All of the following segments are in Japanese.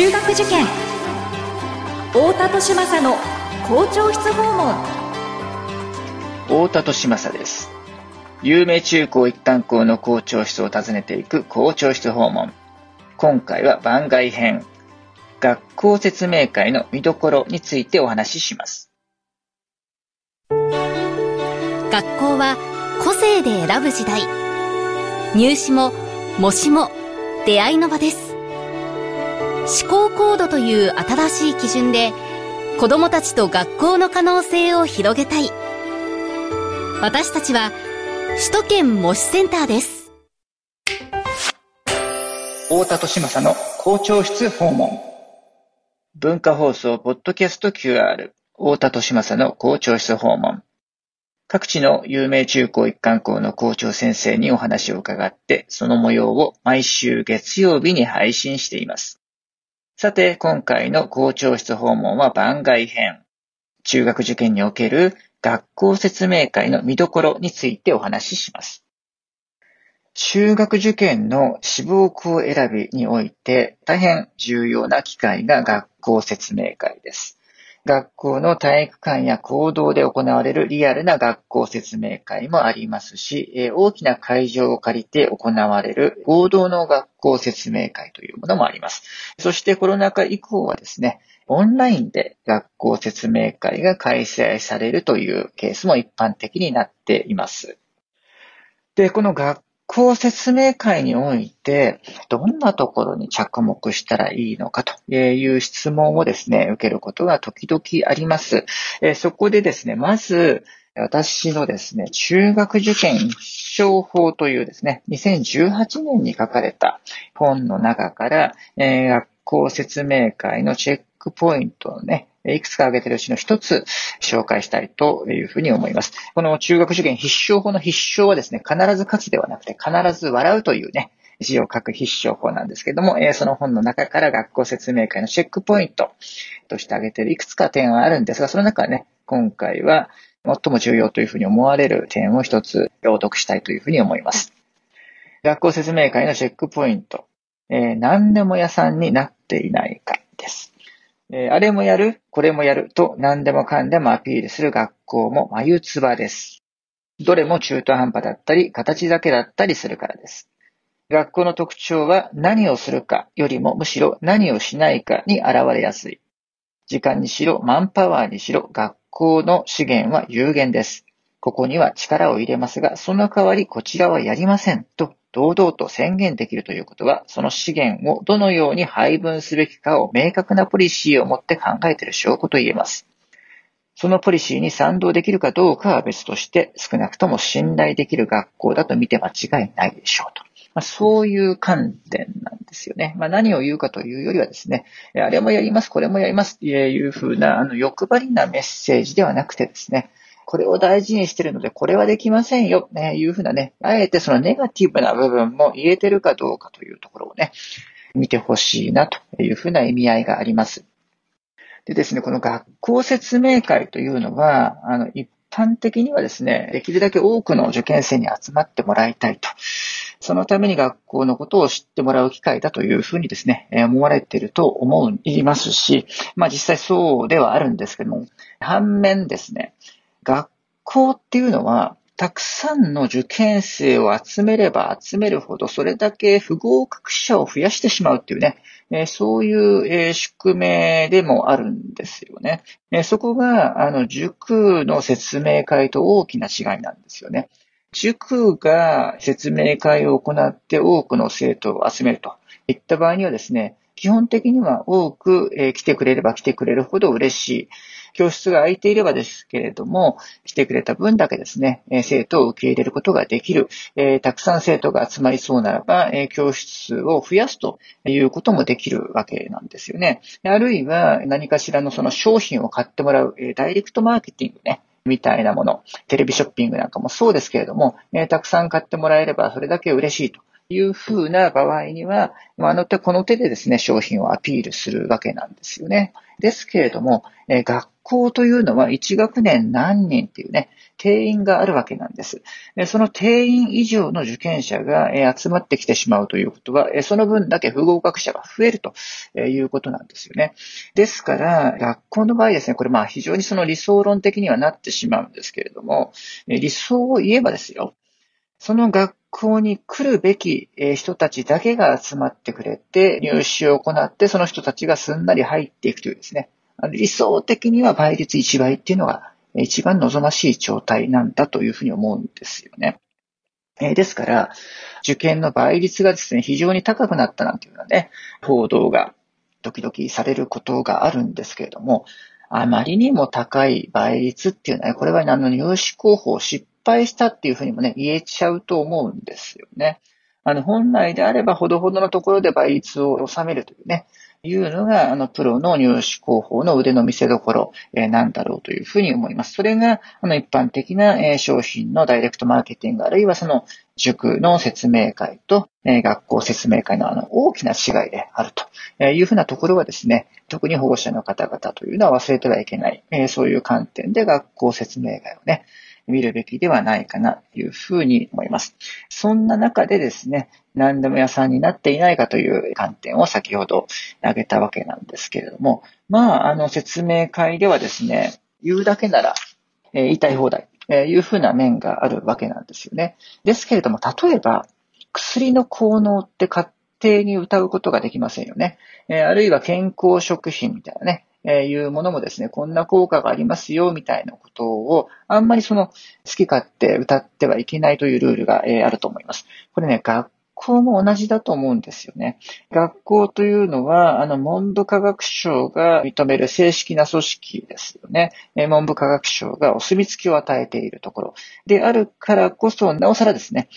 中学受験。太田利政の校長室訪問。太田利政です。有名中高一貫校の校長室を訪ねていく校長室訪問。今回は番外編。学校説明会の見どころについてお話しします。学校は個性で選ぶ時代。入試も模試も出会いの場です思考コードという新しい基準で子供たちと学校の可能性を広げたい。私たちは首都圏模試センターです。太田利政の校長室訪問。文化放送ポッドキャスト QR 太田利政の校長室訪問。各地の有名中高一貫校の校長先生にお話を伺って、その模様を毎週月曜日に配信しています。さて、今回の校長室訪問は番外編。中学受験における学校説明会の見どころについてお話しします。中学受験の志望校選びにおいて大変重要な機会が学校説明会です。学校の体育館や行動で行われるリアルな学校説明会もありますし、大きな会場を借りて行われる合同の学校説明会というものもあります。そしてコロナ禍以降はですね、オンラインで学校説明会が開催されるというケースも一般的になっています。で、この学校説明会において、どんなところに着目したらいいのかという質問をですね、受けることが時々あります。えそこでですね、まず、私のですね、中学受験必勝法というですね、2018年に書かれた本の中からえ、学校説明会のチェックポイントをね、いくつか挙げているうちの一つ紹介したいというふうに思います。この中学受験必勝法の必勝はですね、必ず勝つではなくて必ず笑うというね、字を書く必勝法なんですけども、その本の中から学校説明会のチェックポイントとして挙げているいくつか点はあるんですが、その中はね、今回は最も重要というふうに思われる点を一つ朗読したいというふうに思います。学校説明会のチェックポイント、えー、何でも屋さんになっていないかです。え、あれもやる、これもやると何でもかんでもアピールする学校も眉唾です。どれも中途半端だったり、形だけだったりするからです。学校の特徴は何をするかよりもむしろ何をしないかに現れやすい。時間にしろ、マンパワーにしろ、学校の資源は有限です。ここには力を入れますが、その代わりこちらはやりませんと堂々と宣言できるということは、その資源をどのように配分すべきかを明確なポリシーを持って考えている証拠と言えます。そのポリシーに賛同できるかどうかは別として、少なくとも信頼できる学校だと見て間違いないでしょうと。まあ、そういう観点なんですよね。まあ、何を言うかというよりはですね、あれもやります、これもやりますっていうふうな、あの、欲張りなメッセージではなくてですね、これを大事にしてるので、これはできませんよ、ね、いうふうなね、あえてそのネガティブな部分も言えてるかどうかというところをね、見てほしいなというふうな意味合いがあります。でですね、この学校説明会というのは、あの、一般的にはですね、できるだけ多くの受験生に集まってもらいたいと。そのために学校のことを知ってもらう機会だというふうにですね、思われていると思いますし、まあ実際そうではあるんですけども、反面ですね、学校っていうのは、たくさんの受験生を集めれば集めるほど、それだけ不合格者を増やしてしまうっていうね、えそういう、え宿命でもあるんですよね。えそこが、あの、塾の説明会と大きな違いなんですよね。塾が説明会を行って多くの生徒を集めるといった場合にはですね、基本的には多く、え来てくれれば来てくれるほど嬉しい。教室が空いていればですけれども、来てくれた分だけですね、生徒を受け入れることができる。えたくさん生徒が集まりそうならば、え教室を増やすということもできるわけなんですよね。あるいは何かしらのその商品を買ってもらう、えダイレクトマーケティングね。みたいなもの、テレビショッピングなんかもそうですけれども、えたくさん買ってもらえればそれだけ嬉しいというふうな場合には、あの手この手でですね、商品をアピールするわけなんですよね。ですけれども、え学校というのは1学年何人っていうね、定員があるわけなんです。その定員以上の受験者が集まってきてしまうということは、その分だけ不合格者が増えるということなんですよね。ですから、学校の場合ですね、これまあ非常にその理想論的にはなってしまうんですけれども、理想を言えばですよ、その学校に来るべき人たちだけが集まってくれて、入試を行って、その人たちがすんなり入っていくというですね、理想的には倍率1倍っていうのが一番望ましい状態なんだというふうに思うんですよね。えですから、受験の倍率がですね、非常に高くなったなんていうようなね、報道が時々されることがあるんですけれども、あまりにも高い倍率っていうのは、これはあの入試候補を失敗したっていうふうにもね、言えちゃうと思うんですよね。あの、本来であればほどほどのところで倍率を収めるというね、いうのが、あの、プロの入試広報の腕の見せ所、えー、なんだろうというふうに思います。それが、あの、一般的な、え、商品のダイレクトマーケティング、あるいはその、塾の説明会と、え、学校説明会のあの、大きな違いであるというふうなところはですね、特に保護者の方々というのは忘れてはいけない、え、そういう観点で学校説明会をね、見るべきではないかなというふうに思います。そんな中でですね、何でも屋さんになっていないかという観点を先ほど挙げたわけなんですけれども、まあ、あの説明会ではですね、言うだけなら、えー、言いたい放題、えー、いうふうな面があるわけなんですよね。ですけれども、例えば、薬の効能って勝手に歌うことができませんよね。えー、あるいは健康食品みたいなね、えいうものもですね、こんな効果がありますよ、みたいなことを、あんまりその、好き勝手歌ってはいけないというルールが、えあると思います。これね、学校も同じだと思うんですよね。学校というのは、あの、文部科学省が認める正式な組織ですよね。え文部科学省がお墨付きを与えているところであるからこそ、なおさらですね、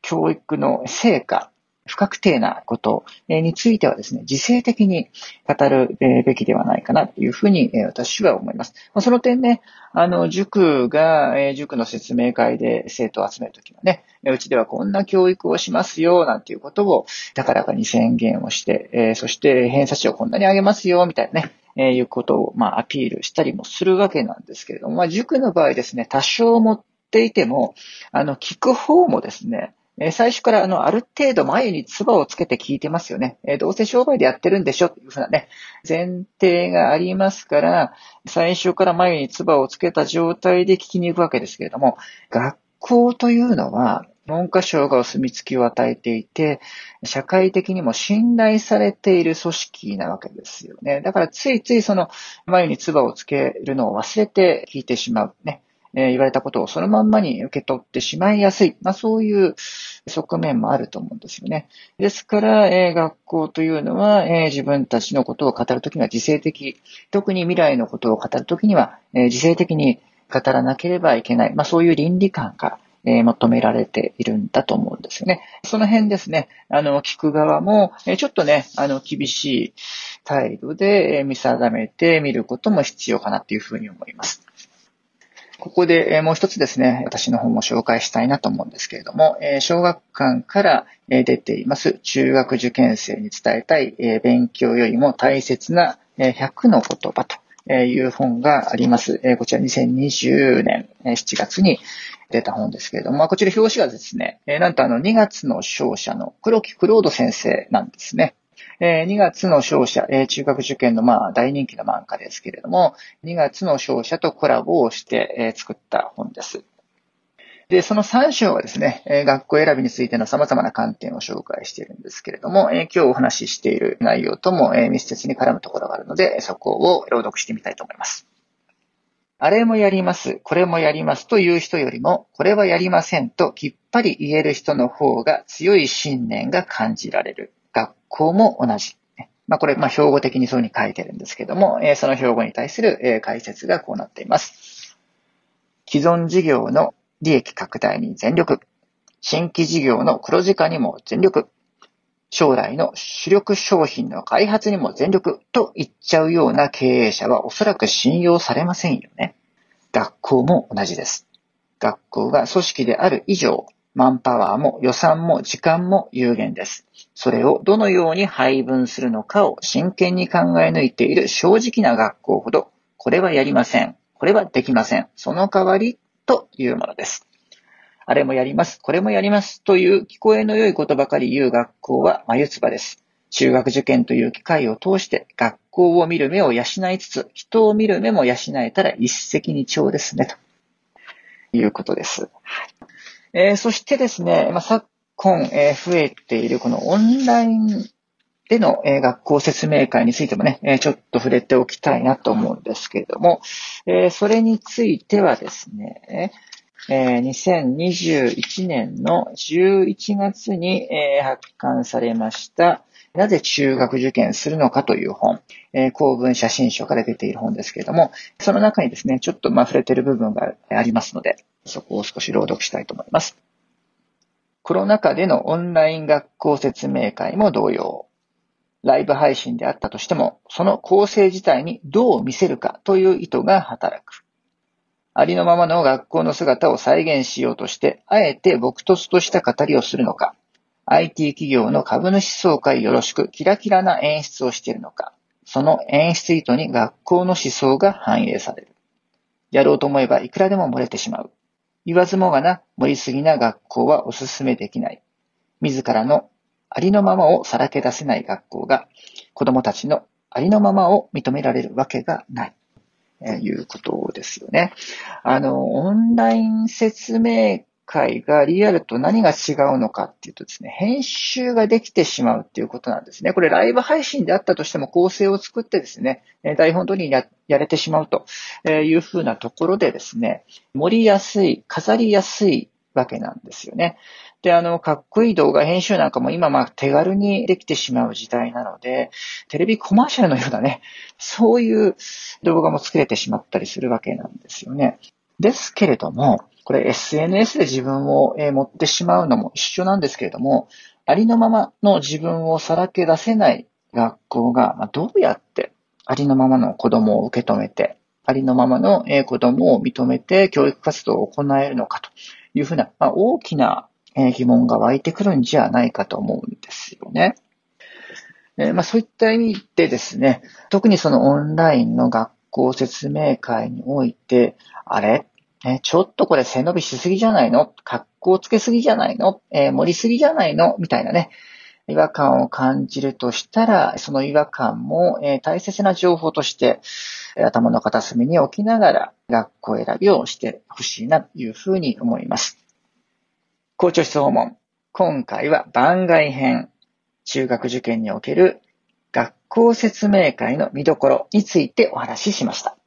教育の成果、不確定なことについてはですね、自制的に語るべきではないかなというふうに私は思います。その点ね、あの、塾が、塾の説明会で生徒を集めるときはね、うちではこんな教育をしますよ、なんていうことを高らかに宣言をして、そして偏差値をこんなに上げますよ、みたいなね、えいうことを、まあ、アピールしたりもするわけなんですけれども、まあ、塾の場合ですね、多少持っていても、あの、聞く方もですね、え最初からあの、ある程度前に唾をつけて聞いてますよね。えどうせ商売でやってるんでしょ？っていうふうなね、前提がありますから、最初から前に唾をつけた状態で聞きに行くわけですけれども、学校というのは、文科省がお墨付きを与えていて、社会的にも信頼されている組織なわけですよね。だからついついその前に唾をつけるのを忘れて聞いてしまう。ね。え、言われたことをそのまんまに受け取ってしまいやすい。まあそういう側面もあると思うんですよね。ですから、え、学校というのは、え、自分たちのことを語るときには自制的、特に未来のことを語るときには、え自制的に語らなければいけない。まあそういう倫理観が、え求められているんだと思うんですよね。その辺ですね、あの、聞く側も、えちょっとね、あの、厳しい態度で見定めてみることも必要かなというふうに思います。ここでもう一つですね、私の方も紹介したいなと思うんですけれども、小学館から出ています中学受験生に伝えたい勉強よりも大切な100の言葉という本があります。こちら2020年7月に出た本ですけれども、こちら表紙がですね、なんとあの2月の勝者の黒木クロード先生なんですね。え2月の勝者、え中学受験のまあ大人気の漫画ですけれども、2月の勝者とコラボをして、え作った本です。で、その3章はですね、え学校選びについての様々な観点を紹介しているんですけれども、え今日お話ししている内容とも、え密接に絡むところがあるので、そこを朗読してみたいと思います。あれもやります、これもやりますという人よりも、これはやりませんときっぱり言える人の方が強い信念が感じられる。学校も同じ。まあ、これ、まあ、標語的にそういうふうに書いてるんですけども、えその標語に対する、え解説がこうなっています。既存事業の利益拡大に全力。新規事業の黒字化にも全力。将来の主力商品の開発にも全力と言っちゃうような経営者はおそらく信用されませんよね。学校も同じです。学校が組織である以上、マンパワーも予算も時間も有限です。それをどのように配分するのかを真剣に考え抜いている正直な学校ほどこれはやりません。これはできません。その代わりというものです。あれもやります。これもやります。という聞こえの良いことばかり言う学校は眉唾です。中学受験という機会を通して学校を見る目を養いつつ、人を見る目も養えたら一石二鳥ですね、ということです。えー、そしてですね、まあ、昨今、えー、増えているこのオンラインでの、えー、学校説明会についてもね、え、ちょっと触れておきたいなと思うんですけれども、え、それについてはですね、えー、2021年の11月に、えー、発刊されました、なぜ中学受験するのかという本、えー、公文写真書から出ている本ですけれども、その中にですね、ちょっとま触れている部分がありますので、そこを少し朗読したいと思います。コロナ禍でのオンライン学校説明会も同様、ライブ配信であったとしても、その構成自体にどう見せるかという意図が働く。ありのままの学校の姿を再現しようとして、あえて朴突とした語りをするのか、IT 企業の株主総会よろしくキラキラな演出をしているのか、その演出意図に学校の思想が反映される。やろうと思えばいくらでも漏れてしまう。言わずもがな、盛りすぎな学校はお勧めできない。自らのありのままをさらけ出せない学校が、子供たちのありのままを認められるわけがない。えいうことですよね。あの、オンライン説明会がリアルと何が違うのかっていうとですね、編集ができてしまうっていうことなんですね。これライブ配信であったとしても構成を作ってですね、台本通りにややれてしまうというふうなところでですね、盛りやすい、飾りやすいわけなんですよね。で、あの、かっこいい動画編集なんかも今まあ手軽にできてしまう時代なので、テレビコマーシャルのようなね、そういう動画も作れてしまったりするわけなんですよね。ですけれども、これ SNS で自分を持ってしまうのも一緒なんですけれども、ありのままの自分をさらけ出せない学校がどうやってありのままの子供を受け止めて、ありのままの子供を認めて教育活動を行えるのかというふうな、まあ、大きな疑問が湧いてくるんじゃないかと思うんですよね。えまあ、そういった意味でですね、特にそのオンラインの学校説明会において、あれ？えちょっとこれ背伸びしすぎじゃないの？格好つけすぎじゃないの？えー、盛りすぎじゃないの？みたいなね、違和感を感じるとしたら、その違和感も、えー、大切な情報として、頭の片隅に置きながら学校選びをしてほしいなというふうに思います。校長室訪問。今回は番外編。中学受験における学校説明会の見どころについてお話ししました。